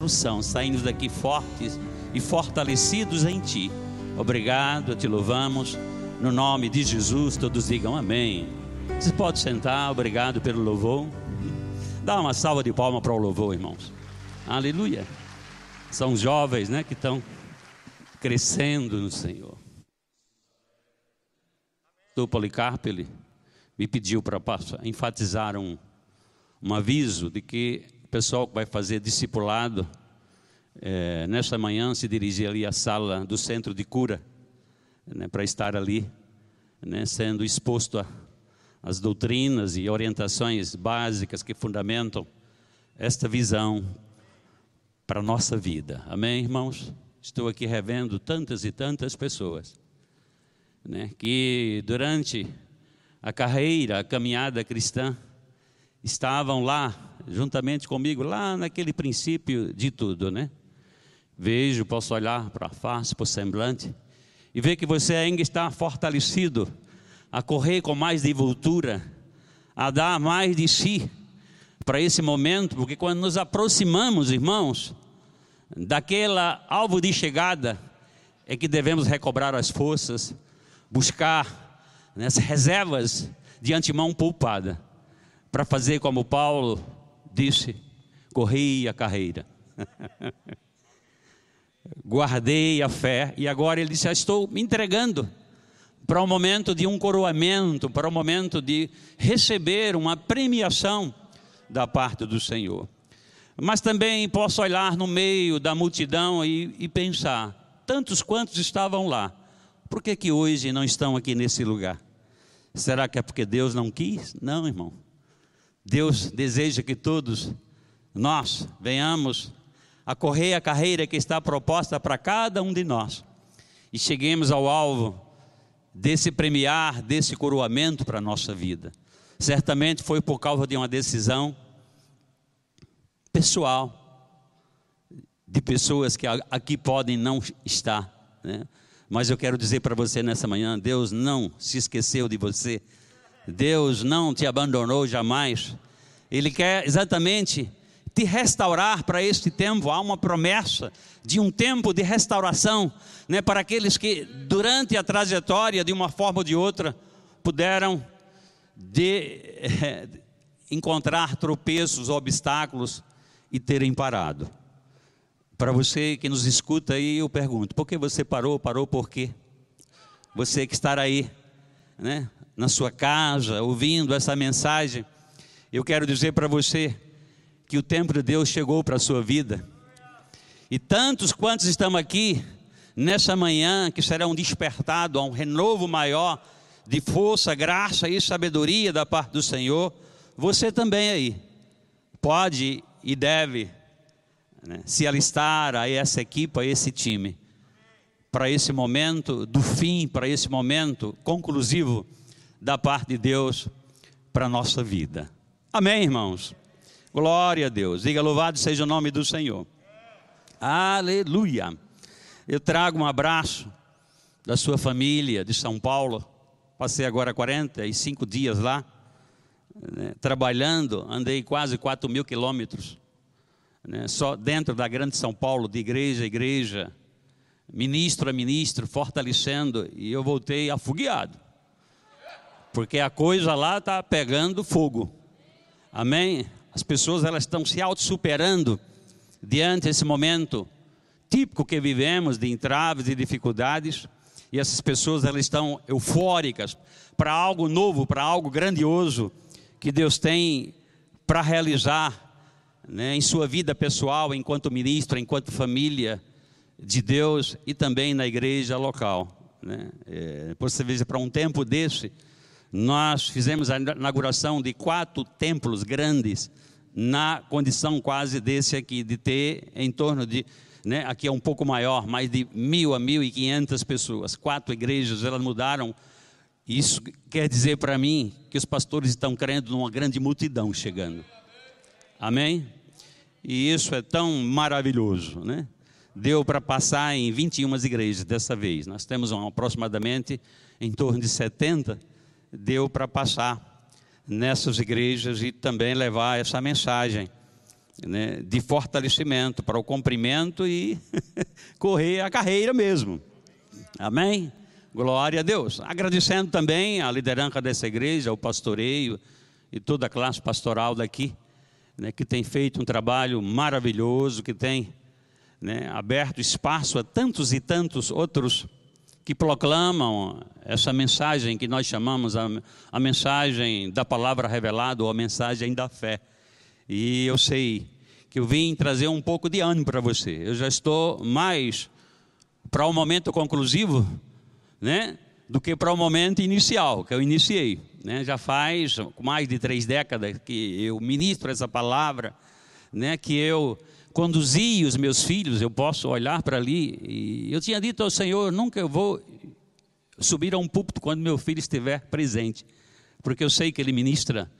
construção, saindo daqui fortes e fortalecidos em Ti. Obrigado, te louvamos. No nome de Jesus, todos digam amém. Você pode sentar, obrigado pelo louvor. Dá uma salva de palmas para o louvor, irmãos. Aleluia. São jovens, né, que estão crescendo no Senhor. O Policarpo, ele me pediu para enfatizar um, um aviso de que o pessoal que vai fazer discipulado, é, nesta manhã se dirigir ali à sala do centro de cura, né, para estar ali, né, sendo exposto às doutrinas e orientações básicas que fundamentam esta visão para a nossa vida. Amém, irmãos? Estou aqui revendo tantas e tantas pessoas né, que durante a carreira, a caminhada cristã, estavam lá, juntamente comigo, lá naquele princípio de tudo, né? Vejo, posso olhar para a face, para o semblante, e ver que você ainda está fortalecido a correr com mais desenvoltura, a dar mais de si para esse momento, porque quando nos aproximamos, irmãos, daquela alvo de chegada, é que devemos recobrar as forças, buscar nessas reservas de antemão poupada, para fazer como Paulo disse: corri a carreira. Guardei a fé e agora ele disse: Estou me entregando para o um momento de um coroamento, para o um momento de receber uma premiação da parte do Senhor. Mas também posso olhar no meio da multidão e, e pensar: tantos quantos estavam lá, por que, que hoje não estão aqui nesse lugar? Será que é porque Deus não quis? Não, irmão. Deus deseja que todos nós venhamos a correr a carreira que está proposta para cada um de nós e cheguemos ao alvo desse premiar, desse coroamento para a nossa vida. Certamente foi por causa de uma decisão pessoal, de pessoas que aqui podem não estar, né? Mas eu quero dizer para você nessa manhã: Deus não se esqueceu de você, Deus não te abandonou jamais. Ele quer exatamente te restaurar para este tempo. Há uma promessa de um tempo de restauração, né, para aqueles que durante a trajetória, de uma forma ou de outra, puderam de, é, encontrar tropeços, obstáculos e terem parado. Para você que nos escuta aí, eu pergunto: por que você parou? Parou por quê? Você que está aí, né, na sua casa, ouvindo essa mensagem, eu quero dizer para você que o tempo de Deus chegou para a sua vida. E tantos quantos estamos aqui nessa manhã que serão despertados a um renovo maior de força, graça e sabedoria da parte do Senhor, você também aí pode e deve né, se alistar a essa equipe, a esse time, para esse momento do fim, para esse momento conclusivo da parte de Deus para a nossa vida. Amém, irmãos? Glória a Deus. Diga louvado seja o nome do Senhor. Aleluia. Eu trago um abraço da sua família de São Paulo. Passei agora 45 dias lá, né, trabalhando, andei quase 4 mil quilômetros né, só dentro da grande São Paulo, de igreja a igreja, ministro a ministro, fortalecendo, e eu voltei afogueado, porque a coisa lá está pegando fogo, amém? As pessoas elas estão se auto-superando diante desse momento típico que vivemos de entraves e dificuldades, e essas pessoas elas estão eufóricas para algo novo, para algo grandioso que Deus tem para realizar né, em sua vida pessoal, enquanto ministro, enquanto família de Deus e também na igreja local. Né? É, você veja, para um tempo desse, nós fizemos a inauguração de quatro templos grandes, na condição quase desse aqui, de ter em torno de, né, aqui é um pouco maior, mais de mil a mil e quinhentas pessoas. Quatro igrejas, elas mudaram. Isso quer dizer para mim que os pastores estão crendo numa grande multidão chegando. Amém? E isso é tão maravilhoso, né? Deu para passar em 21 igrejas dessa vez. Nós temos um, aproximadamente em torno de 70. Deu para passar nessas igrejas e também levar essa mensagem né, de fortalecimento para o cumprimento e correr a carreira mesmo. Amém? Glória a Deus. Agradecendo também a liderança dessa igreja, o pastoreio e toda a classe pastoral daqui, né, que tem feito um trabalho maravilhoso, que tem né, aberto espaço a tantos e tantos outros que proclamam essa mensagem que nós chamamos a, a mensagem da palavra revelada ou a mensagem da fé. E eu sei que eu vim trazer um pouco de ânimo para você. Eu já estou mais para o momento conclusivo, né, do que para o momento inicial que eu iniciei. Né? Já faz mais de três décadas que eu ministro essa palavra, né, que eu conduzi os meus filhos, eu posso olhar para ali e eu tinha dito ao Senhor, nunca eu vou subir a um púlpito quando meu filho estiver presente, porque eu sei que ele ministra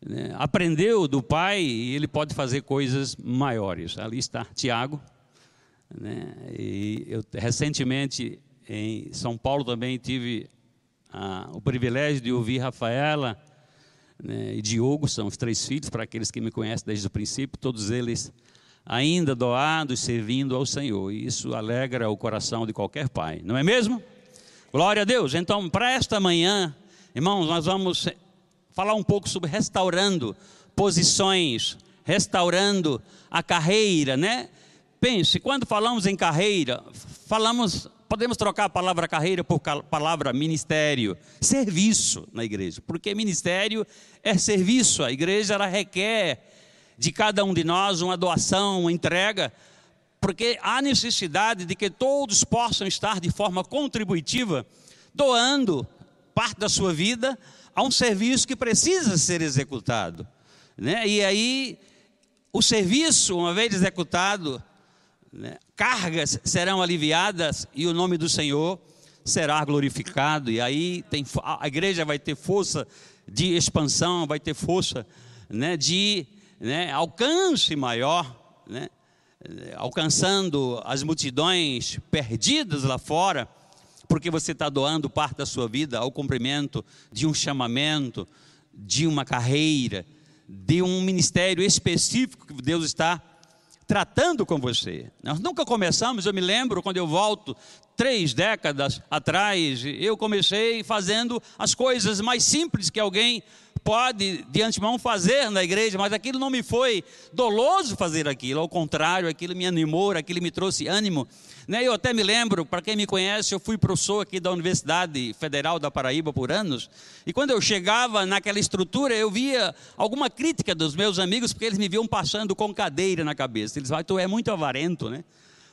né? aprendeu do pai e ele pode fazer coisas maiores. Ali está Tiago. Né? E eu recentemente em São Paulo também tive o privilégio de ouvir Rafaela né, e Diogo, são os três filhos, para aqueles que me conhecem desde o princípio, todos eles ainda doados, servindo ao Senhor. E isso alegra o coração de qualquer pai, não é mesmo? Glória a Deus. Então, para esta manhã, irmãos, nós vamos falar um pouco sobre restaurando posições, restaurando a carreira, né? Pense, quando falamos em carreira, falamos, podemos trocar a palavra carreira por palavra ministério, serviço na igreja, porque ministério é serviço, a igreja ela requer de cada um de nós uma doação, uma entrega, porque há necessidade de que todos possam estar de forma contributiva, doando parte da sua vida há um serviço que precisa ser executado. Né? E aí, o serviço, uma vez executado, né, cargas serão aliviadas e o nome do Senhor será glorificado. E aí tem, a igreja vai ter força de expansão, vai ter força né, de né, alcance maior, né, alcançando as multidões perdidas lá fora porque você está doando parte da sua vida ao cumprimento de um chamamento, de uma carreira, de um ministério específico que Deus está tratando com você. Nós nunca começamos, eu me lembro quando eu volto três décadas atrás, eu comecei fazendo as coisas mais simples que alguém pode de antemão fazer na igreja, mas aquilo não me foi doloso fazer aquilo, ao contrário, aquilo me animou, aquilo me trouxe ânimo. Né? Eu até me lembro, para quem me conhece, eu fui professor aqui da Universidade Federal da Paraíba por anos, e quando eu chegava naquela estrutura, eu via alguma crítica dos meus amigos, porque eles me viam passando com cadeira na cabeça. Eles falavam, tu é muito avarento, né?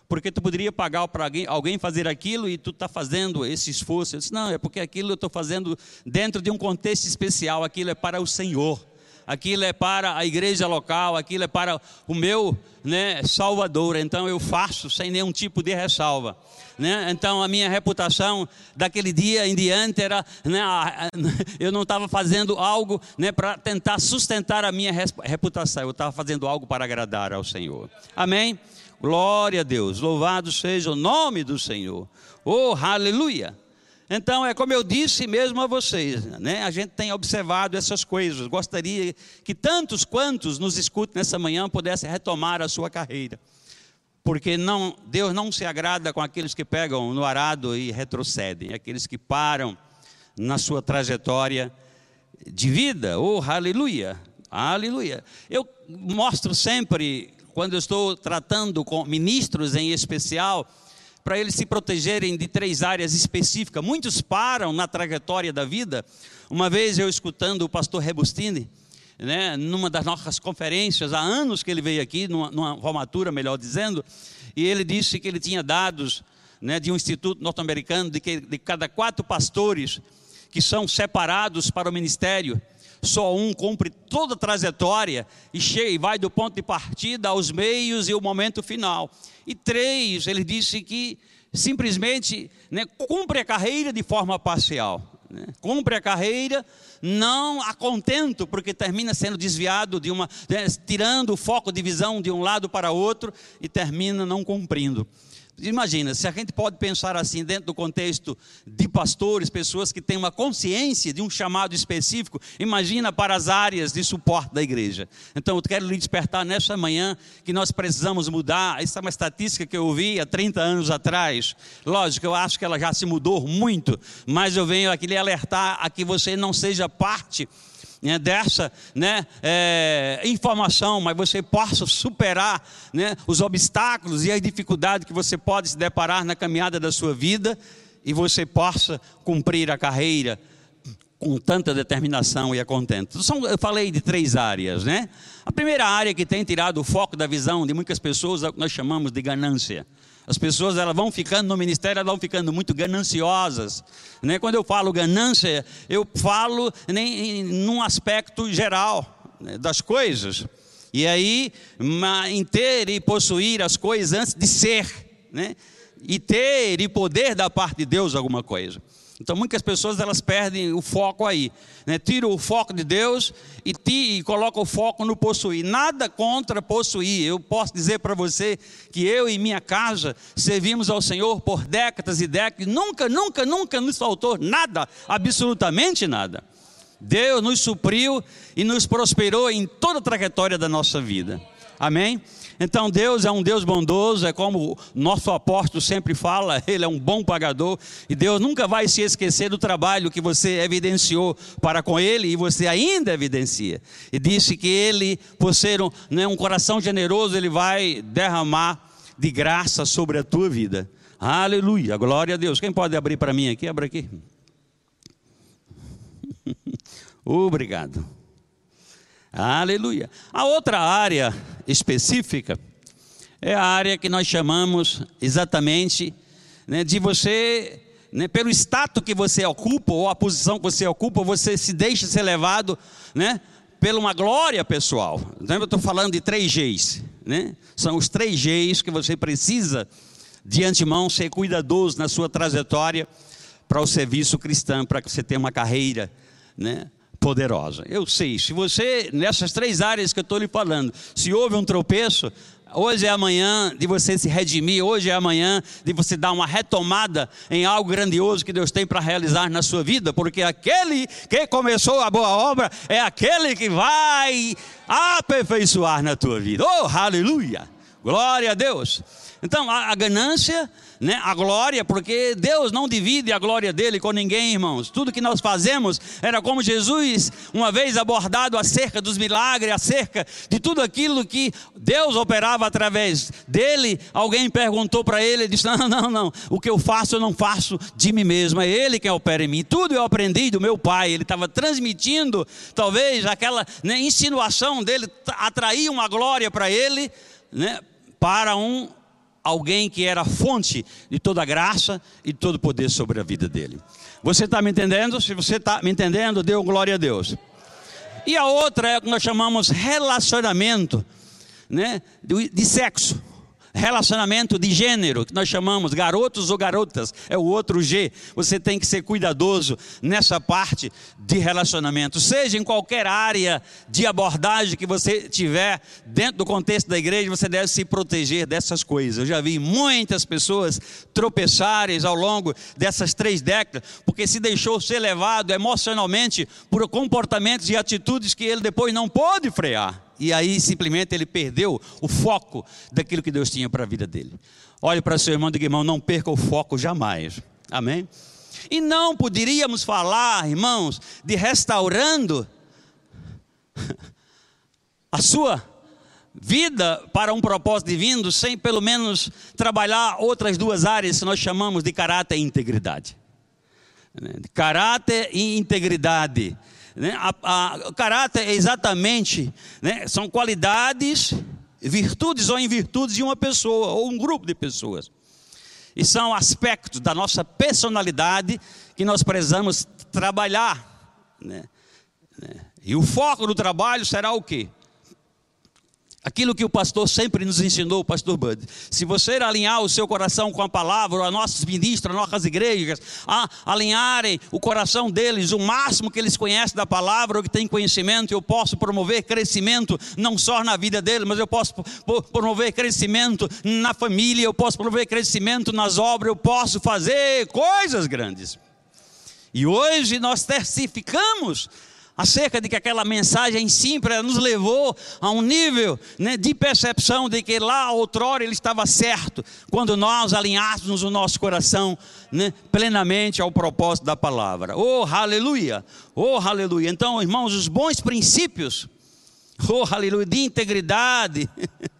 Porque tu poderia pagar para alguém, alguém fazer aquilo e tu está fazendo esse esforço. Eu disse, não, é porque aquilo eu estou fazendo dentro de um contexto especial, aquilo é para o Senhor, aquilo é para a igreja local, aquilo é para o meu né, Salvador, então eu faço sem nenhum tipo de ressalva. Né? Então a minha reputação daquele dia em diante era, né, eu não estava fazendo algo né, para tentar sustentar a minha reputação, eu estava fazendo algo para agradar ao Senhor. Amém? Glória a Deus, louvado seja o nome do Senhor. Oh, aleluia! Então, é como eu disse mesmo a vocês, né? A gente tem observado essas coisas. Gostaria que tantos quantos nos escutem nessa manhã pudessem retomar a sua carreira. Porque não, Deus não se agrada com aqueles que pegam no arado e retrocedem, aqueles que param na sua trajetória de vida. Oh, aleluia! Aleluia! Eu mostro sempre quando eu estou tratando com ministros em especial, para eles se protegerem de três áreas específicas. Muitos param na trajetória da vida. Uma vez eu escutando o pastor Rebustini, né, numa das nossas conferências, há anos que ele veio aqui, numa, numa formatura, melhor dizendo, e ele disse que ele tinha dados né, de um instituto norte-americano de que de cada quatro pastores que são separados para o ministério, só um cumpre toda a trajetória e chega e vai do ponto de partida aos meios e o momento final. E três, ele disse que simplesmente né, cumpre a carreira de forma parcial. Né? Cumpre a carreira, não a contento, porque termina sendo desviado de uma, né, tirando o foco de visão de um lado para outro e termina não cumprindo. Imagina, se a gente pode pensar assim dentro do contexto de pastores, pessoas que têm uma consciência de um chamado específico, imagina para as áreas de suporte da igreja. Então eu quero lhe despertar nesta manhã que nós precisamos mudar. Essa é uma estatística que eu ouvi há 30 anos atrás. Lógico, eu acho que ela já se mudou muito, mas eu venho aqui lhe alertar a que você não seja parte né, dessa né, é, informação, mas você possa superar né, os obstáculos e as dificuldades que você pode se deparar na caminhada da sua vida e você possa cumprir a carreira com tanta determinação e a contento. Eu falei de três áreas, né? A primeira área que tem tirado o foco da visão de muitas pessoas é o que nós chamamos de ganância. As pessoas elas vão ficando no ministério, elas vão ficando muito gananciosas. Né? Quando eu falo ganância, eu falo nem, num aspecto geral né, das coisas. E aí, em ter e possuir as coisas antes de ser, né? e ter e poder da parte de Deus alguma coisa. Então muitas pessoas elas perdem o foco aí, né? tiram o foco de Deus e, e colocam o foco no possuir. Nada contra possuir. Eu posso dizer para você que eu e minha casa servimos ao Senhor por décadas e décadas. Nunca, nunca, nunca nos faltou nada, absolutamente nada. Deus nos supriu e nos prosperou em toda a trajetória da nossa vida. Amém? Então Deus é um Deus bondoso, é como nosso apóstolo sempre fala, ele é um bom pagador e Deus nunca vai se esquecer do trabalho que você evidenciou para com ele e você ainda evidencia. E disse que ele, por ser um, né, um coração generoso, ele vai derramar de graça sobre a tua vida. Aleluia, glória a Deus. Quem pode abrir para mim aqui? Abra aqui. Obrigado. Aleluia. A outra área específica é a área que nós chamamos exatamente né, de você, né, pelo status que você ocupa, ou a posição que você ocupa, você se deixa ser levado né, pela uma glória pessoal. Então, eu estou falando de três Gs. Né? São os três Gs que você precisa, de antemão, ser cuidadoso na sua trajetória para o serviço cristão, para que você tenha uma carreira né, poderosa. Eu sei, se você, nessas três áreas que eu estou lhe falando, se houve um tropeço, hoje é amanhã de você se redimir, hoje é amanhã de você dar uma retomada em algo grandioso que Deus tem para realizar na sua vida, porque aquele que começou a boa obra é aquele que vai aperfeiçoar na tua vida. Oh, aleluia! Glória a Deus. Então, a, a ganância né, a glória, porque Deus não divide a glória dele com ninguém, irmãos. Tudo que nós fazemos era como Jesus, uma vez abordado acerca dos milagres, acerca de tudo aquilo que Deus operava através dele. Alguém perguntou para ele, ele disse: Não, não, não, o que eu faço eu não faço de mim mesmo, é ele quem opera em mim. Tudo eu aprendi do meu pai. Ele estava transmitindo, talvez, aquela né, insinuação dele atrair uma glória para ele, né, para um alguém que era fonte de toda graça e todo poder sobre a vida dele. Você está me entendendo? Se você está me entendendo, dê glória a Deus. E a outra é o que nós chamamos relacionamento né, de, de sexo relacionamento de gênero, que nós chamamos garotos ou garotas, é o outro G. Você tem que ser cuidadoso nessa parte de relacionamento, seja em qualquer área de abordagem que você tiver dentro do contexto da igreja, você deve se proteger dessas coisas. Eu já vi muitas pessoas tropeçarem ao longo dessas três décadas, porque se deixou ser levado emocionalmente por comportamentos e atitudes que ele depois não pôde frear e aí simplesmente ele perdeu o foco daquilo que Deus tinha para a vida dele. Olhe para seu irmão e diga, irmão, não perca o foco jamais. Amém? E não poderíamos falar, irmãos, de restaurando a sua vida para um propósito divino sem pelo menos trabalhar outras duas áreas que nós chamamos de caráter e integridade. Caráter e integridade. Né? A, a, caráter é exatamente, né? são qualidades, virtudes ou invirtudes de uma pessoa ou um grupo de pessoas. E são aspectos da nossa personalidade que nós precisamos trabalhar. Né? E o foco do trabalho será o quê? Aquilo que o pastor sempre nos ensinou, o pastor Bud. Se você alinhar o seu coração com a palavra, a nossos ministros, as nossas igrejas, a alinharem o coração deles, o máximo que eles conhecem da palavra, ou que têm conhecimento, eu posso promover crescimento, não só na vida deles, mas eu posso promover crescimento na família, eu posso promover crescimento nas obras, eu posso fazer coisas grandes. E hoje nós testificamos acerca de que aquela mensagem simples nos levou a um nível né, de percepção de que lá outrora ele estava certo, quando nós alinhássemos o nosso coração né, plenamente ao propósito da palavra. Oh, aleluia! Oh, aleluia! Então, irmãos, os bons princípios, oh, aleluia, de integridade,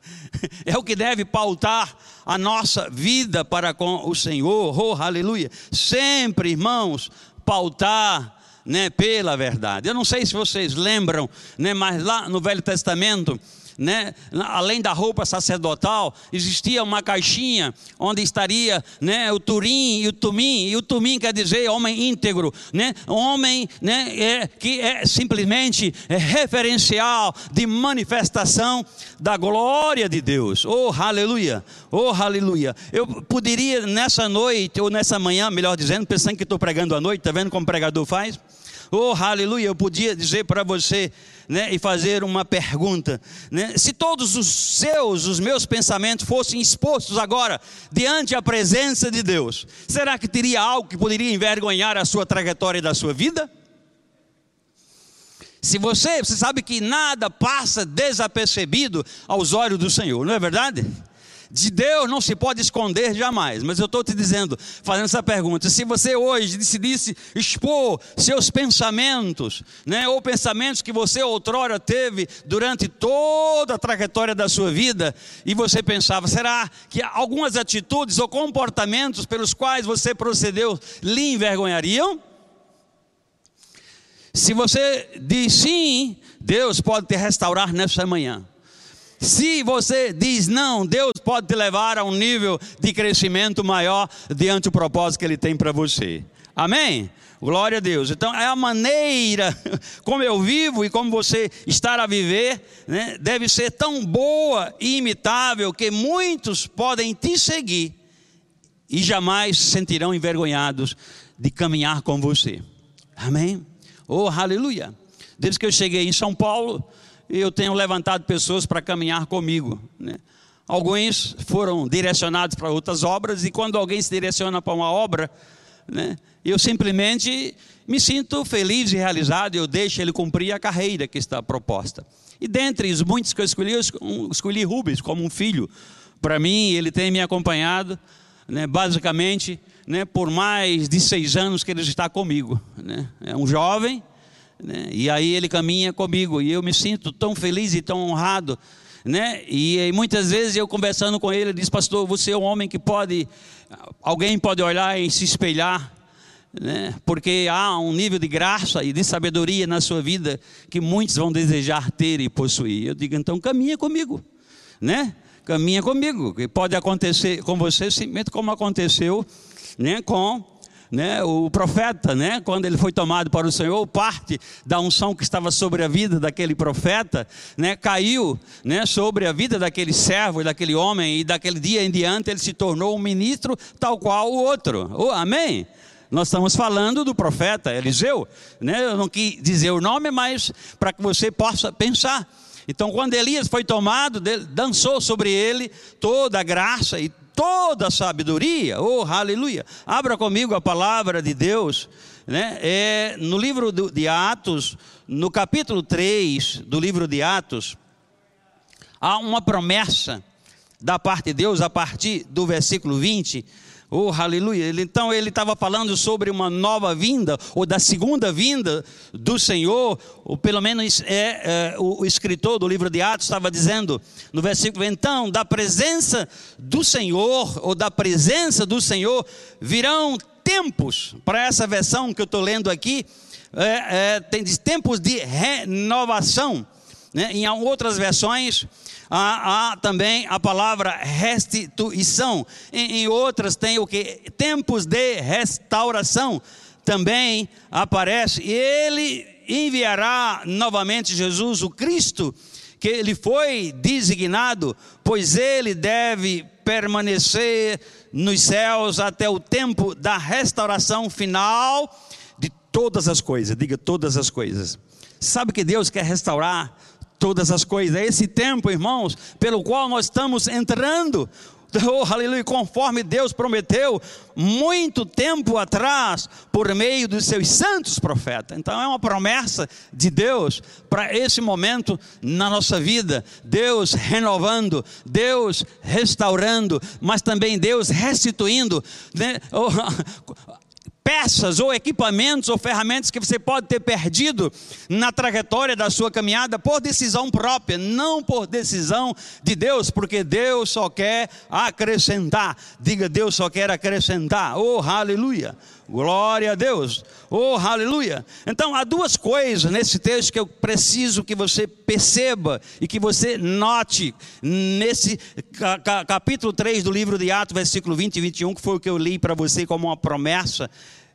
é o que deve pautar a nossa vida para com o Senhor, oh, aleluia! Sempre, irmãos, pautar né, pela verdade. Eu não sei se vocês lembram, né, mas lá no Velho Testamento, né, além da roupa sacerdotal, existia uma caixinha onde estaria né, o turim e o tumim, e o tumim quer dizer homem íntegro, né, homem né, é, que é simplesmente é referencial de manifestação da glória de Deus. Oh, aleluia! Oh, aleluia! Eu poderia nessa noite, ou nessa manhã, melhor dizendo, pensando que estou pregando à noite, está vendo como pregador faz? Oh, aleluia, eu podia dizer para você, né, e fazer uma pergunta, né? Se todos os seus, os meus pensamentos fossem expostos agora diante a presença de Deus, será que teria algo que poderia envergonhar a sua trajetória da sua vida? Se você, você sabe que nada passa desapercebido aos olhos do Senhor, não é verdade? De Deus não se pode esconder jamais. Mas eu estou te dizendo, fazendo essa pergunta: se você hoje decidisse expor seus pensamentos, né, ou pensamentos que você outrora teve durante toda a trajetória da sua vida, e você pensava, será que algumas atitudes ou comportamentos pelos quais você procedeu lhe envergonhariam? Se você diz sim, Deus pode te restaurar nessa manhã. Se você diz não, Deus pode te levar a um nível de crescimento maior diante do propósito que Ele tem para você. Amém? Glória a Deus. Então, é a maneira como eu vivo e como você estar a viver, né, deve ser tão boa e imitável que muitos podem te seguir e jamais se sentirão envergonhados de caminhar com você. Amém? Oh, aleluia. Desde que eu cheguei em São Paulo, eu tenho levantado pessoas para caminhar comigo. Né? Alguns foram direcionados para outras obras, e quando alguém se direciona para uma obra, né, eu simplesmente me sinto feliz e realizado, eu deixo ele cumprir a carreira que está proposta. E dentre os muitos que eu escolhi, eu escolhi Rubens como um filho. Para mim, ele tem me acompanhado, né, basicamente, né, por mais de seis anos que ele está comigo. Né? É um jovem, né? E aí ele caminha comigo e eu me sinto tão feliz e tão honrado. Né? E, e muitas vezes eu conversando com ele, ele diz: Pastor, você é um homem que pode, alguém pode olhar e se espelhar. Né? Porque há um nível de graça e de sabedoria na sua vida que muitos vão desejar ter e possuir. Eu digo, então caminha comigo, né? Caminha comigo, que pode acontecer com você simplesmente como aconteceu, né? Com né, o profeta, né, quando ele foi tomado para o Senhor, parte da unção que estava sobre a vida daquele profeta, né, caiu, né, sobre a vida daquele servo, daquele homem, e daquele dia em diante ele se tornou um ministro tal qual o outro. Oh, amém? Nós estamos falando do profeta Eliseu, né? Eu não quis dizer o nome, mas para que você possa pensar. Então, quando Elias foi tomado, dançou sobre ele toda a graça e toda sabedoria. Oh, aleluia! Abra comigo a palavra de Deus, né? É, no livro de Atos, no capítulo 3 do livro de Atos, há uma promessa da parte de Deus a partir do versículo 20 Oh, aleluia. Então ele estava falando sobre uma nova vinda, ou da segunda vinda do Senhor, ou pelo menos é, é o, o, escritor do livro de Atos estava dizendo no versículo: então, da presença do Senhor, ou da presença do Senhor, virão tempos, para essa versão que eu estou lendo aqui, é, é, tem tempos de renovação. Né? Em outras versões, há, há também a palavra restituição. Em, em outras tem o que? Tempos de restauração também aparece. E ele enviará novamente Jesus, o Cristo, que ele foi designado, pois ele deve permanecer nos céus até o tempo da restauração final de todas as coisas. Diga todas as coisas. Sabe que Deus quer restaurar todas as coisas. É esse tempo, irmãos, pelo qual nós estamos entrando. Oh, aleluia, conforme Deus prometeu muito tempo atrás, por meio dos seus santos profetas. Então é uma promessa de Deus para esse momento na nossa vida. Deus renovando, Deus restaurando, mas também Deus restituindo. Né? Oh, peças ou equipamentos ou ferramentas que você pode ter perdido na trajetória da sua caminhada por decisão própria, não por decisão de Deus, porque Deus só quer acrescentar. Diga, Deus só quer acrescentar. Oh, aleluia! Glória a Deus. Oh, aleluia. Então, há duas coisas nesse texto que eu preciso que você perceba e que você note nesse capítulo 3 do livro de Atos, versículo 20 e 21, que foi o que eu li para você como uma promessa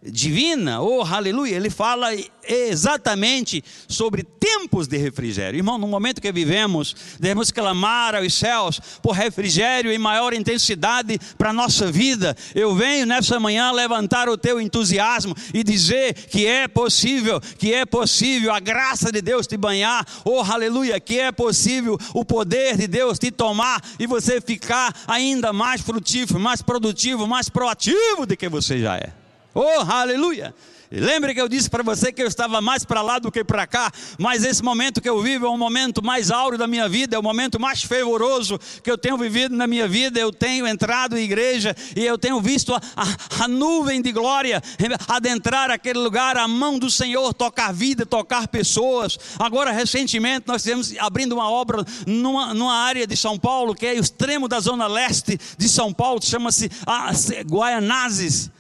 divina, oh aleluia, ele fala exatamente sobre tempos de refrigério. Irmão, no momento que vivemos, devemos clamar aos céus por refrigério em maior intensidade para a nossa vida. Eu venho nessa manhã levantar o teu entusiasmo e dizer que é possível, que é possível a graça de Deus te banhar, oh aleluia, que é possível o poder de Deus te tomar e você ficar ainda mais frutífero, mais produtivo, mais proativo do que você já é. Oh, aleluia! Lembre que eu disse para você que eu estava mais para lá do que para cá, mas esse momento que eu vivo é um momento mais áureo da minha vida, é o momento mais fervoroso que eu tenho vivido na minha vida. Eu tenho entrado em igreja e eu tenho visto a, a, a nuvem de glória adentrar aquele lugar, a mão do Senhor tocar vida, tocar pessoas. Agora, recentemente, nós estivemos abrindo uma obra numa, numa área de São Paulo, que é o extremo da zona leste de São Paulo, chama-se Guaianazes.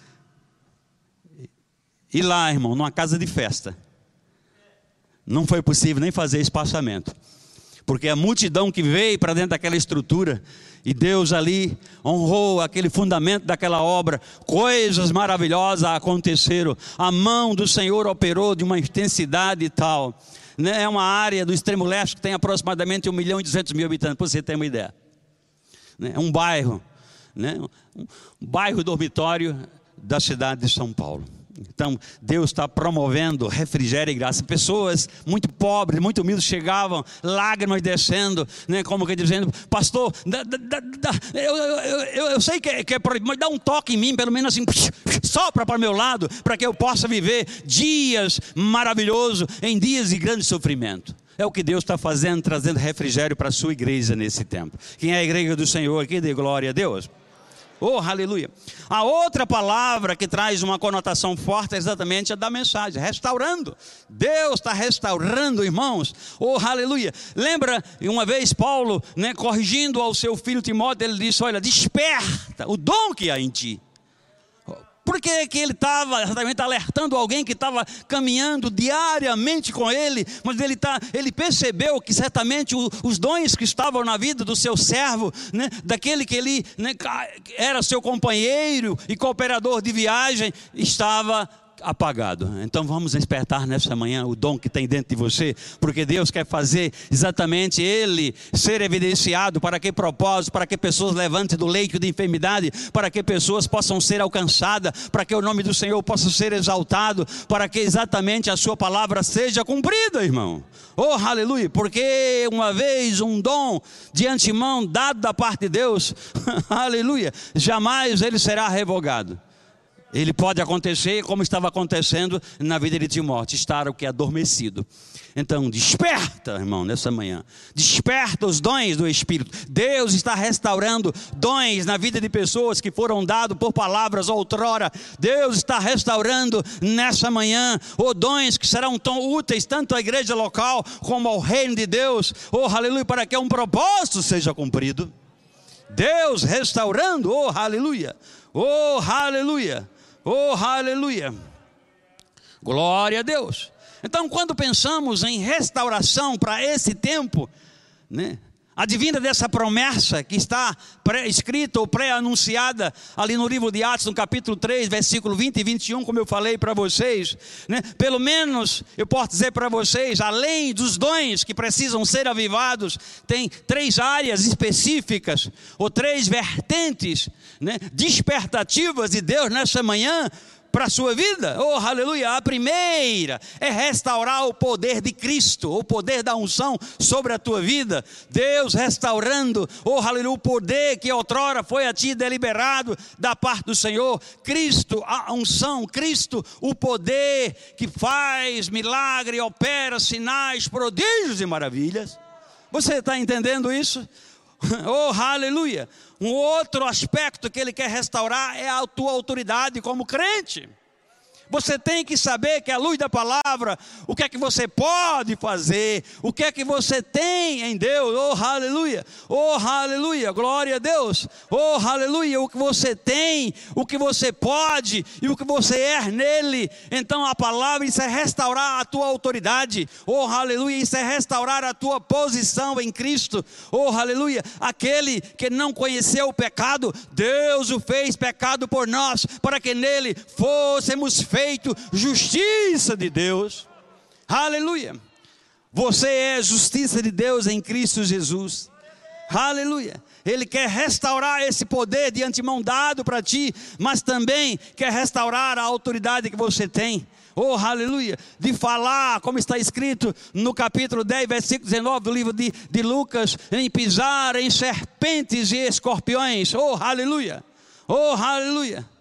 E lá, irmão, numa casa de festa, não foi possível nem fazer espaçamento, porque a multidão que veio para dentro daquela estrutura, e Deus ali honrou aquele fundamento daquela obra, coisas maravilhosas aconteceram, a mão do Senhor operou de uma intensidade tal. Né? É uma área do extremo leste que tem aproximadamente 1 milhão e 200 mil habitantes, para você ter uma ideia. Né? É um bairro, né? um bairro dormitório da cidade de São Paulo. Então, Deus está promovendo refrigério e graça. Pessoas muito pobres, muito humildes chegavam, lágrimas descendo, né, como que dizendo: Pastor, eu, eu, eu, eu, sei que é, que é proibido, mas dá um toque em mim, pelo menos assim, sopra para meu lado, para que eu possa viver dias maravilhosos em dias de grande sofrimento. É o que Deus está fazendo, trazendo refrigério para a sua igreja nesse tempo. Quem é a igreja do Senhor aqui, dê glória a Deus. Oh, aleluia. A outra palavra que traz uma conotação forte é exatamente a da mensagem, restaurando. Deus está restaurando, irmãos. Oh, aleluia. Lembra, uma vez Paulo, né, corrigindo ao seu filho Timóteo, ele disse: Olha, desperta o dom que há em ti. Por que, que ele estava exatamente alertando alguém que estava caminhando diariamente com ele, mas ele, tá, ele percebeu que certamente o, os dons que estavam na vida do seu servo, né, daquele que ele né, era seu companheiro e cooperador de viagem, estava apagado. Então vamos despertar nessa manhã o dom que tem dentro de você, porque Deus quer fazer exatamente ele ser evidenciado para que propósito, para que pessoas levantem do leito de enfermidade, para que pessoas possam ser alcançadas, para que o nome do Senhor possa ser exaltado, para que exatamente a sua palavra seja cumprida, irmão. Oh, aleluia, porque uma vez um dom de antemão dado da parte de Deus, aleluia, jamais ele será revogado. Ele pode acontecer como estava acontecendo na vida de Timóteo, estar o que adormecido. Então, desperta, irmão, nessa manhã. Desperta os dons do Espírito. Deus está restaurando dons na vida de pessoas que foram dados por palavras outrora. Deus está restaurando nessa manhã os dons que serão tão úteis tanto à igreja local como ao reino de Deus. Oh, aleluia, para que um propósito seja cumprido. Deus restaurando, oh, aleluia. Oh, aleluia. Oh, aleluia! Glória a Deus. Então, quando pensamos em restauração para esse tempo, né, advinda dessa promessa que está pré-escrita ou pré-anunciada ali no livro de Atos, no capítulo 3, versículo 20 e 21, como eu falei para vocês, né? pelo menos eu posso dizer para vocês, além dos dons que precisam ser avivados, tem três áreas específicas, ou três vertentes né? despertativas de Deus nessa manhã para a sua vida? Oh, aleluia! A primeira é restaurar o poder de Cristo, o poder da unção sobre a tua vida. Deus restaurando, oh, aleluia, o poder que outrora foi a ti deliberado da parte do Senhor. Cristo, a unção, Cristo, o poder que faz milagre, opera sinais, prodígios e maravilhas. Você está entendendo isso? Oh, aleluia! Um outro aspecto que ele quer restaurar é a tua autoridade como crente. Você tem que saber que a luz da palavra, o que é que você pode fazer, o que é que você tem em Deus, oh aleluia, oh aleluia, glória a Deus, oh aleluia, o que você tem, o que você pode e o que você é nele. Então a palavra, isso é restaurar a tua autoridade, oh aleluia, isso é restaurar a tua posição em Cristo, oh aleluia. Aquele que não conheceu o pecado, Deus o fez pecado por nós, para que nele fôssemos feito justiça de Deus. Aleluia. Você é justiça de Deus em Cristo Jesus. Aleluia. Ele quer restaurar esse poder de antemão dado para ti, mas também quer restaurar a autoridade que você tem. Oh, aleluia! De falar, como está escrito no capítulo 10, versículo 19 do livro de, de Lucas, em pisar em serpentes e escorpiões. Oh, aleluia! Oh, aleluia!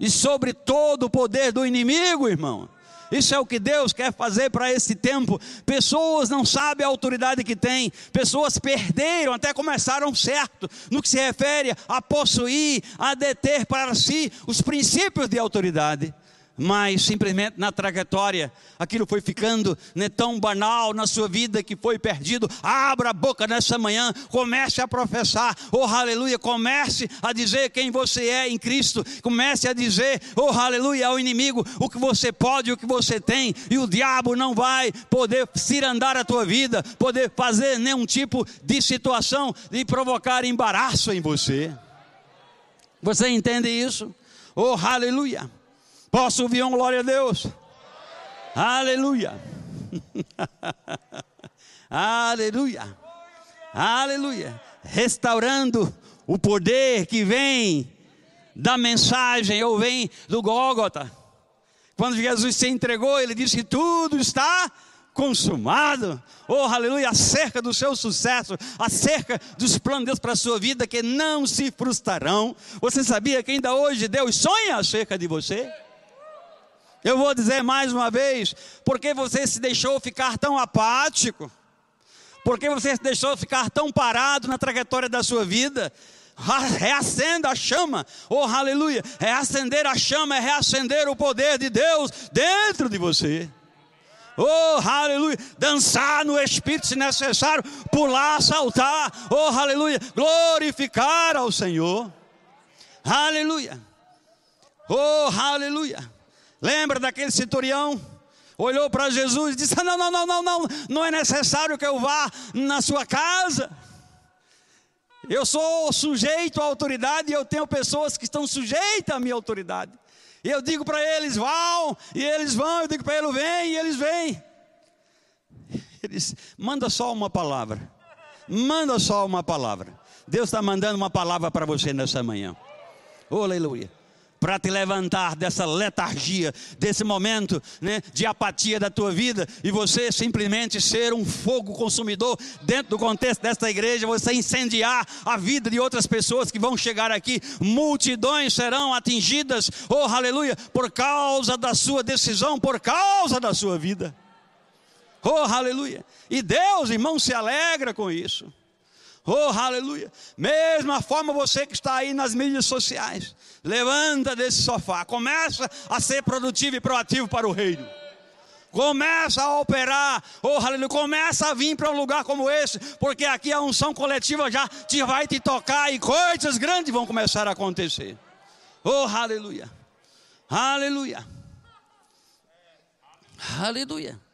E sobre todo o poder do inimigo, irmão. Isso é o que Deus quer fazer para esse tempo. Pessoas não sabem a autoridade que têm, pessoas perderam, até começaram certo, no que se refere a possuir, a deter para si os princípios de autoridade mas simplesmente na trajetória aquilo foi ficando né, tão banal na sua vida que foi perdido. Abra a boca nessa manhã, comece a professar, oh aleluia, comece a dizer quem você é em Cristo, comece a dizer, oh aleluia, ao inimigo o que você pode, o que você tem, e o diabo não vai poder cirandar a tua vida, poder fazer nenhum tipo de situação de provocar embaraço em você. Você entende isso? Oh aleluia. Posso ouvir um glória a Deus? Aleluia. Aleluia. Aleluia. Restaurando o poder que vem da mensagem ou vem do Gólgota. Quando Jesus se entregou, ele disse: Tudo está consumado. Oh, aleluia, acerca do seu sucesso, acerca dos planos de Deus para a sua vida que não se frustrarão. Você sabia que ainda hoje Deus sonha acerca de você? Eu vou dizer mais uma vez, porque você se deixou ficar tão apático, porque você se deixou ficar tão parado na trajetória da sua vida, reacenda a chama, oh aleluia, reacender a chama é reacender o poder de Deus dentro de você. Oh, aleluia, dançar no Espírito se necessário, pular, saltar, oh, aleluia, glorificar ao Senhor, aleluia, oh, aleluia. Lembra daquele centurião? Olhou para Jesus e disse: Não, não, não, não, não, não é necessário que eu vá na sua casa. Eu sou sujeito à autoridade e eu tenho pessoas que estão sujeitas à minha autoridade. E eu digo para eles: vão, e eles vão, eu digo para eles: vem, e eles vêm. Eles, manda só uma palavra. Manda só uma palavra. Deus está mandando uma palavra para você nessa manhã. Oh, aleluia para te levantar dessa letargia, desse momento né, de apatia da tua vida e você simplesmente ser um fogo consumidor dentro do contexto desta igreja, você incendiar a vida de outras pessoas que vão chegar aqui, multidões serão atingidas, oh aleluia, por causa da sua decisão, por causa da sua vida. Oh, aleluia. E Deus, irmão, se alegra com isso. Oh, aleluia. Mesma forma você que está aí nas mídias sociais. Levanta desse sofá. Começa a ser produtivo e proativo para o reino. Começa a operar, oh aleluia, começa a vir para um lugar como esse, porque aqui a unção coletiva já te vai te tocar e coisas grandes vão começar a acontecer. Oh aleluia, aleluia, aleluia.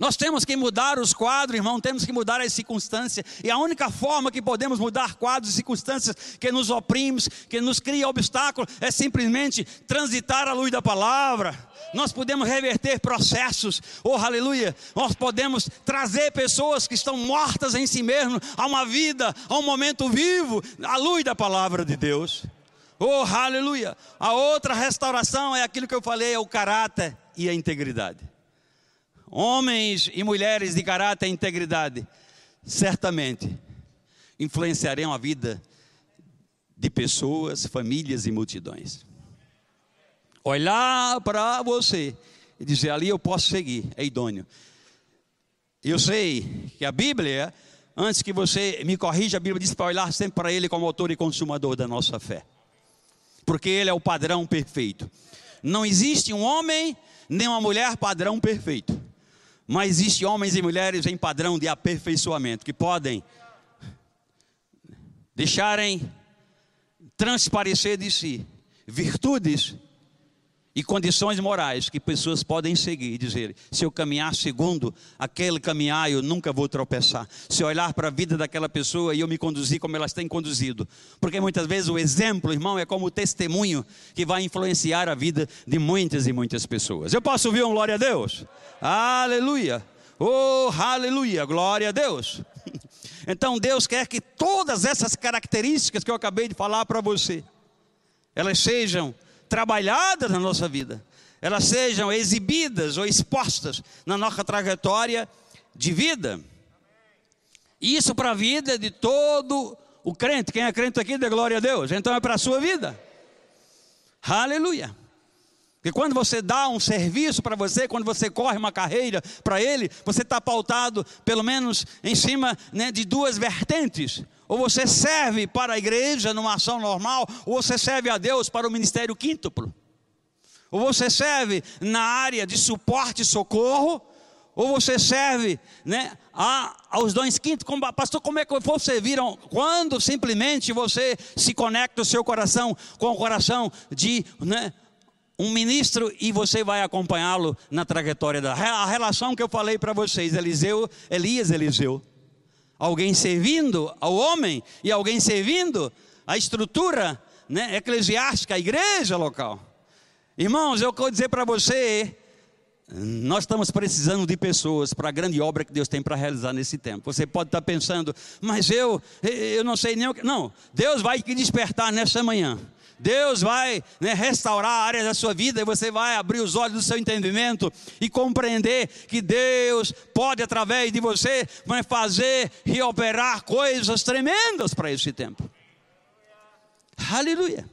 Nós temos que mudar os quadros, irmão, temos que mudar as circunstâncias. E a única forma que podemos mudar quadros e circunstâncias que nos oprimem, que nos cria obstáculos, é simplesmente transitar a luz da palavra. Nós podemos reverter processos, oh aleluia. Nós podemos trazer pessoas que estão mortas em si mesmo a uma vida, a um momento vivo, à luz da palavra de Deus. Oh aleluia. A outra restauração é aquilo que eu falei, é o caráter e a integridade homens e mulheres de caráter e integridade, certamente influenciarão a vida de pessoas, famílias e multidões. Olhar para você e dizer: ali eu posso seguir, é idôneo. Eu sei que a Bíblia, antes que você me corrija, a Bíblia diz para olhar sempre para Ele como autor e consumador da nossa fé, porque Ele é o padrão perfeito. Não existe um homem nem uma mulher padrão perfeito. Mas existem homens e mulheres em padrão de aperfeiçoamento que podem deixarem transparecer de si virtudes e condições morais que pessoas podem seguir e dizer: se eu caminhar segundo aquele caminhar, eu nunca vou tropeçar. Se eu olhar para a vida daquela pessoa e eu me conduzir como elas têm conduzido. Porque muitas vezes o exemplo, irmão, é como o testemunho que vai influenciar a vida de muitas e muitas pessoas. Eu posso ouvir um glória a Deus? Aleluia! Oh, aleluia! Glória a Deus! Então Deus quer que todas essas características que eu acabei de falar para você, elas sejam trabalhadas na nossa vida, elas sejam exibidas ou expostas na nossa trajetória de vida. Isso para a vida de todo o crente. Quem é crente aqui, dê glória a Deus. Então é para a sua vida. Aleluia. Porque quando você dá um serviço para você, quando você corre uma carreira para ele, você está pautado pelo menos em cima né, de duas vertentes. Ou você serve para a igreja numa ação normal, ou você serve a Deus para o ministério quíntuplo. Ou você serve na área de suporte e socorro, ou você serve né, a, aos dons quintos. Como, pastor, como é que vocês viram? Quando simplesmente você se conecta o seu coração com o coração de né, um ministro e você vai acompanhá-lo na trajetória da a relação que eu falei para vocês, Eliseu, Elias, Eliseu. Alguém servindo ao homem e alguém servindo a estrutura né, eclesiástica, a igreja local. Irmãos, eu quero dizer para você, nós estamos precisando de pessoas para a grande obra que Deus tem para realizar nesse tempo. Você pode estar pensando, mas eu, eu não sei nem o que. Não, Deus vai te despertar nessa manhã. Deus vai né, restaurar a área da sua vida e você vai abrir os olhos do seu entendimento e compreender que Deus pode, através de você, vai fazer e operar coisas tremendas para esse tempo. Aleluia.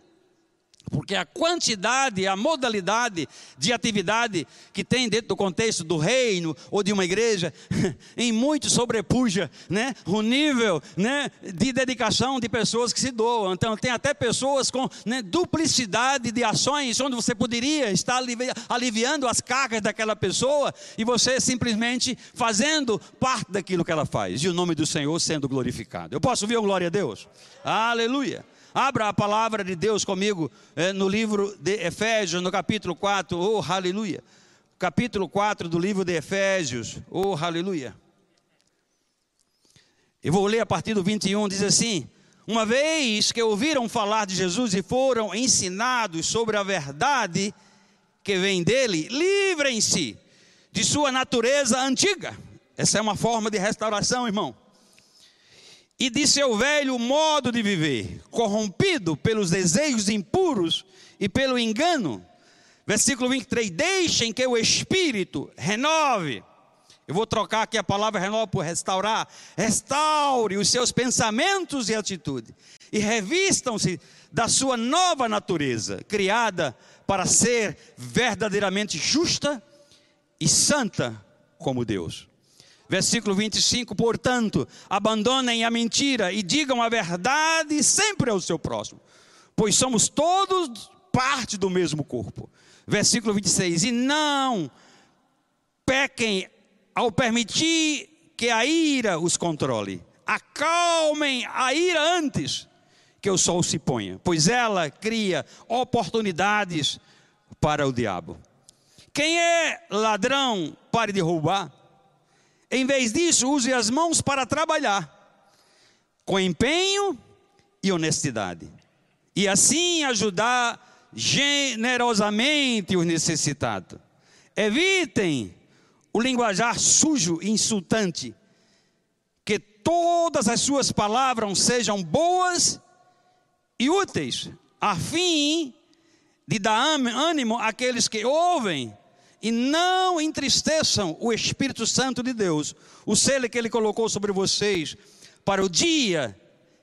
Porque a quantidade, a modalidade de atividade que tem dentro do contexto do reino ou de uma igreja, em muito sobrepuja né, o nível né, de dedicação de pessoas que se doam. Então, tem até pessoas com né, duplicidade de ações, onde você poderia estar aliviando as cargas daquela pessoa e você simplesmente fazendo parte daquilo que ela faz, e o nome do Senhor sendo glorificado. Eu posso ouvir um glória a Deus? Aleluia. Abra a palavra de Deus comigo é, no livro de Efésios, no capítulo 4, oh aleluia. Capítulo 4 do livro de Efésios, oh aleluia. Eu vou ler a partir do 21, diz assim: Uma vez que ouviram falar de Jesus e foram ensinados sobre a verdade que vem dele, livrem-se de sua natureza antiga. Essa é uma forma de restauração, irmão e de seu velho modo de viver, corrompido pelos desejos impuros e pelo engano. Versículo 23: Deixem que o Espírito renove. Eu vou trocar aqui a palavra renove por restaurar. Restaure os seus pensamentos e atitude. E revistam-se da sua nova natureza, criada para ser verdadeiramente justa e santa como Deus. Versículo 25: Portanto, abandonem a mentira e digam a verdade sempre ao seu próximo, pois somos todos parte do mesmo corpo. Versículo 26: E não pequem ao permitir que a ira os controle, acalmem a ira antes que o sol se ponha, pois ela cria oportunidades para o diabo. Quem é ladrão, pare de roubar Em vez disso, use as mãos para trabalhar, com empenho e honestidade, e assim ajudar generosamente os necessitados. Evitem o linguajar sujo e insultante, que todas as suas palavras sejam boas e úteis, a fim de dar ânimo àqueles que ouvem e não entristeçam o Espírito Santo de Deus, o selo que ele colocou sobre vocês, para o dia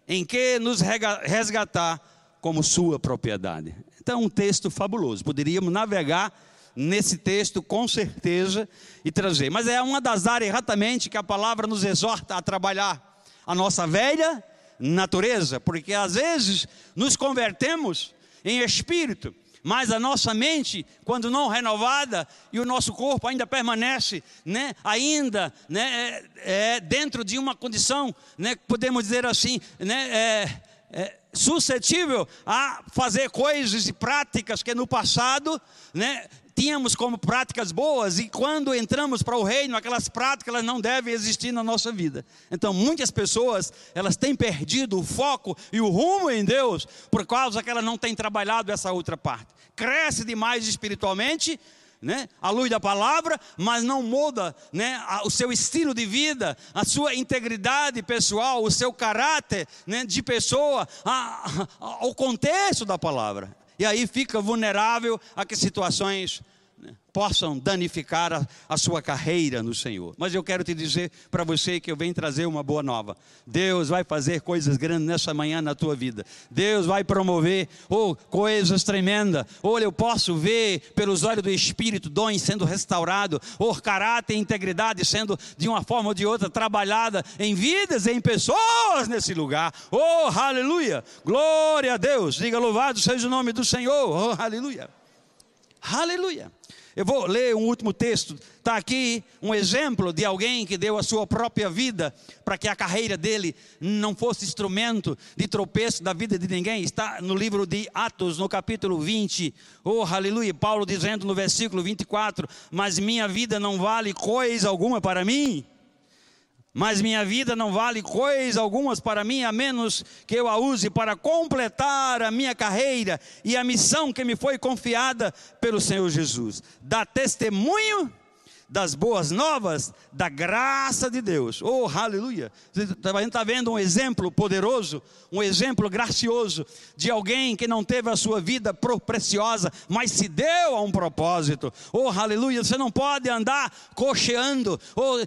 em que nos resgatar como sua propriedade. Então, um texto fabuloso. Poderíamos navegar nesse texto com certeza e trazer. Mas é uma das áreas exatamente que a palavra nos exorta a trabalhar a nossa velha natureza, porque às vezes nos convertemos em espírito, mas a nossa mente, quando não renovada, e o nosso corpo ainda permanece, né, ainda, né, é, é dentro de uma condição, né, podemos dizer assim, né, é, é, suscetível a fazer coisas e práticas que no passado, né, tínhamos como práticas boas e quando entramos para o reino, aquelas práticas elas não devem existir na nossa vida. Então, muitas pessoas, elas têm perdido o foco e o rumo em Deus por causa que elas não têm trabalhado essa outra parte. Cresce demais espiritualmente, né, luz da palavra, mas não muda né, o seu estilo de vida, a sua integridade pessoal, o seu caráter né, de pessoa, a, a, ao contexto da palavra. E aí fica vulnerável a que situações possam danificar a, a, sua carreira no Senhor. Mas eu quero te dizer para você que eu venho trazer uma boa nova. Deus vai fazer coisas grandes nessa manhã na tua vida. Deus vai promover oh, coisas tremendas. Olha, eu posso ver pelos olhos do Espírito dons sendo restaurado, oh, caráter e integridade sendo de uma forma ou de outra trabalhada em vidas e em pessoas nesse lugar. Oh, aleluia! Glória a Deus. Diga louvado seja o nome do Senhor. Oh, aleluia. Aleluia. Eu vou ler um último texto. Está aqui um exemplo de alguém que deu a sua própria vida para que a carreira dele não fosse instrumento de tropeço da vida de ninguém. Está no livro de Atos, no capítulo 20. Oh, aleluia. Paulo dizendo no versículo 24: Mas minha vida não vale coisa alguma para mim mas minha vida não vale coisa algumas para mim, a menos que eu a use para completar a minha carreira e a missão que me foi confiada pelo Senhor Jesus. Dá testemunho das boas novas da graça de Deus. Oh, aleluia! A gente está vendo um exemplo poderoso, um exemplo gracioso de alguém que não teve a sua vida preciosa, mas se deu a um propósito. Oh, aleluia! Você não pode andar cocheando ou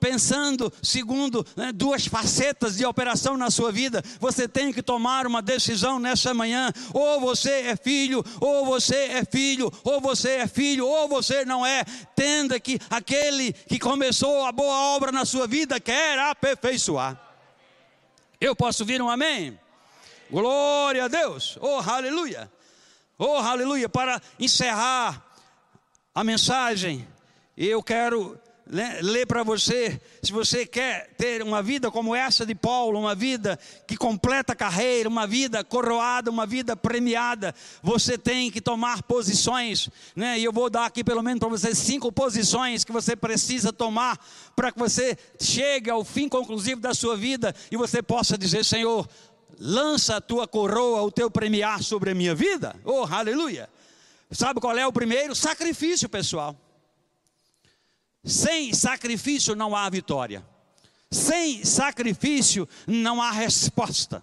pensando segundo né, duas facetas de operação na sua vida. Você tem que tomar uma decisão nessa manhã. Ou você é filho, ou você é filho, ou você é filho, ou você não é. Tenda que que aquele que começou a boa obra na sua vida quer aperfeiçoar. Eu posso vir um amém? Glória a Deus. Oh, aleluia. Oh, aleluia. Para encerrar a mensagem, eu quero ler para você, se você quer ter uma vida como essa de Paulo, uma vida que completa a carreira, uma vida coroada, uma vida premiada, você tem que tomar posições, né? E eu vou dar aqui pelo menos para você cinco posições que você precisa tomar para que você chegue ao fim conclusivo da sua vida e você possa dizer, Senhor, lança a tua coroa, o teu premiar sobre a minha vida. Oh, aleluia! Sabe qual é o primeiro? Sacrifício, pessoal. Sem sacrifício não há vitória. Sem sacrifício não há resposta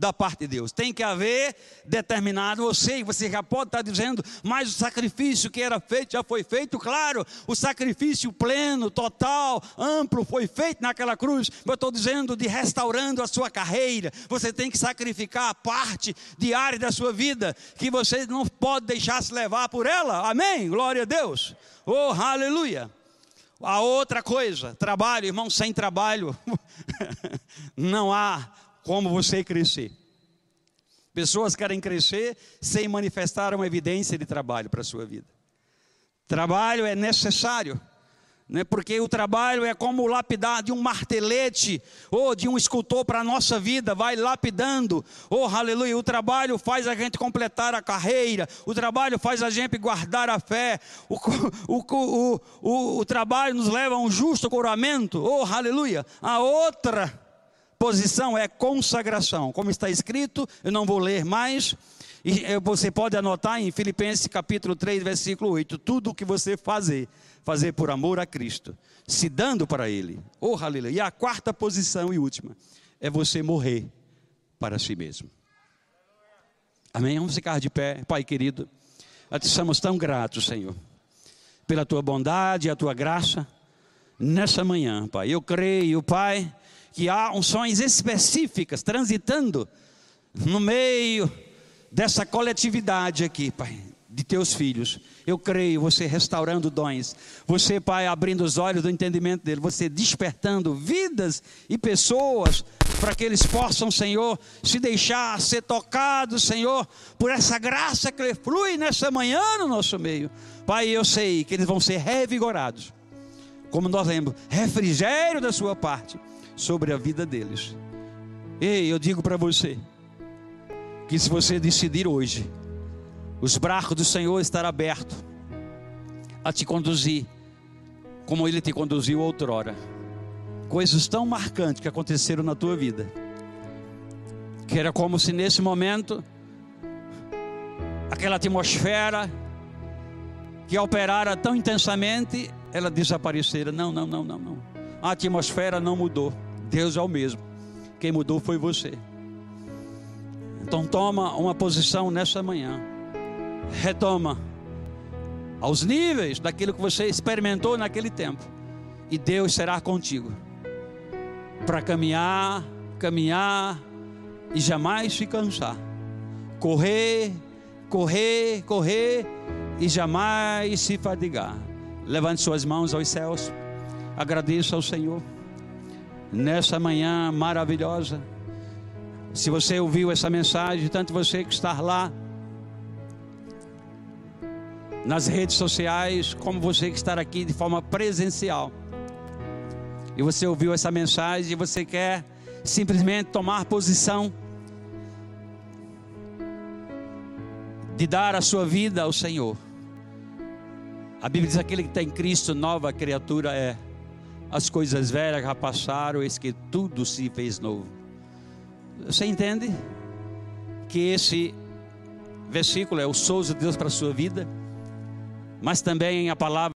da parte de Deus. Tem que haver determinado, eu sei, você já pode estar dizendo, mas o sacrifício que era feito já foi feito, claro, o sacrifício pleno, total, amplo foi feito naquela cruz. Eu estou dizendo de restaurando a sua carreira. Você tem que sacrificar a parte diária da sua vida, que você não pode deixar se levar por ela. Amém? Glória a Deus. Oh, aleluia. A outra coisa, trabalho, irmão, sem trabalho não há como você crescer. Pessoas querem crescer sem manifestar uma evidência de trabalho para a sua vida. Trabalho é necessário. Né? porque o trabalho é como lapidar de um martelete ou de um escultor para a nossa vida, vai lapidando, oh aleluia. O trabalho faz a gente completar a carreira, o trabalho faz a gente guardar a fé, o, o, o, o, trabalho nos leva a um justo coramento, oh aleluia. A outra posição é consagração, como está escrito, eu não vou ler mais. E eh, você pode anotar em Filipenses capítulo 3, versículo 8: tudo o que você fazer, fazer por amor a Cristo, se dando para Ele. Oh, aleluia. E a quarta posição e última é você morrer para si mesmo. Amém? Vamos ficar de pé, Pai querido. Nós somos tão gratos, Senhor, pela tua bondade e a tua graça nessa manhã, Pai. Eu creio, Pai, que há unções específicas transitando no meio dessa coletividade aqui, Pai de teus filhos. Eu creio, você restaurando dons, você, Pai, abrindo os olhos do entendimento dele, você despertando vidas e pessoas para que eles possam, Senhor, se deixar ser tocados, Senhor, por essa graça que flui nessa manhã no nosso meio. Pai, eu sei que eles vão ser revigorados, como nós lemos, refrigério da sua parte sobre a vida deles. Ei, eu digo para você que se você decidir hoje, os braços do Senhor estarão abertos a te conduzir, como Ele te conduziu outrora. Coisas tão marcantes que aconteceram na tua vida, que era como se nesse momento, aquela atmosfera que operara tão intensamente, ela desaparecera. Não, não, não, não, não. A atmosfera não mudou. Deus é o mesmo. Quem mudou foi você. Então toma uma posição nessa manhã retoma aos níveis daquilo que você experimentou naquele tempo, e Deus será contigo para caminhar, caminhar e jamais se cansar, correr, correr, correr e jamais se fadigar. Levante suas mãos aos céus, agradeça ao Senhor nessa manhã maravilhosa. Se você ouviu essa mensagem, tanto você que está lá nas redes sociais, como você que está aqui de forma presencial. E você ouviu essa mensagem e você quer simplesmente tomar posição de dar a sua vida ao Senhor. A Bíblia diz: aquele que está em Cristo, nova criatura é. As coisas velhas já passaram, eis que tudo se fez novo. Você entende que esse versículo é o souzo de Deus para a sua vida? mas também a palavra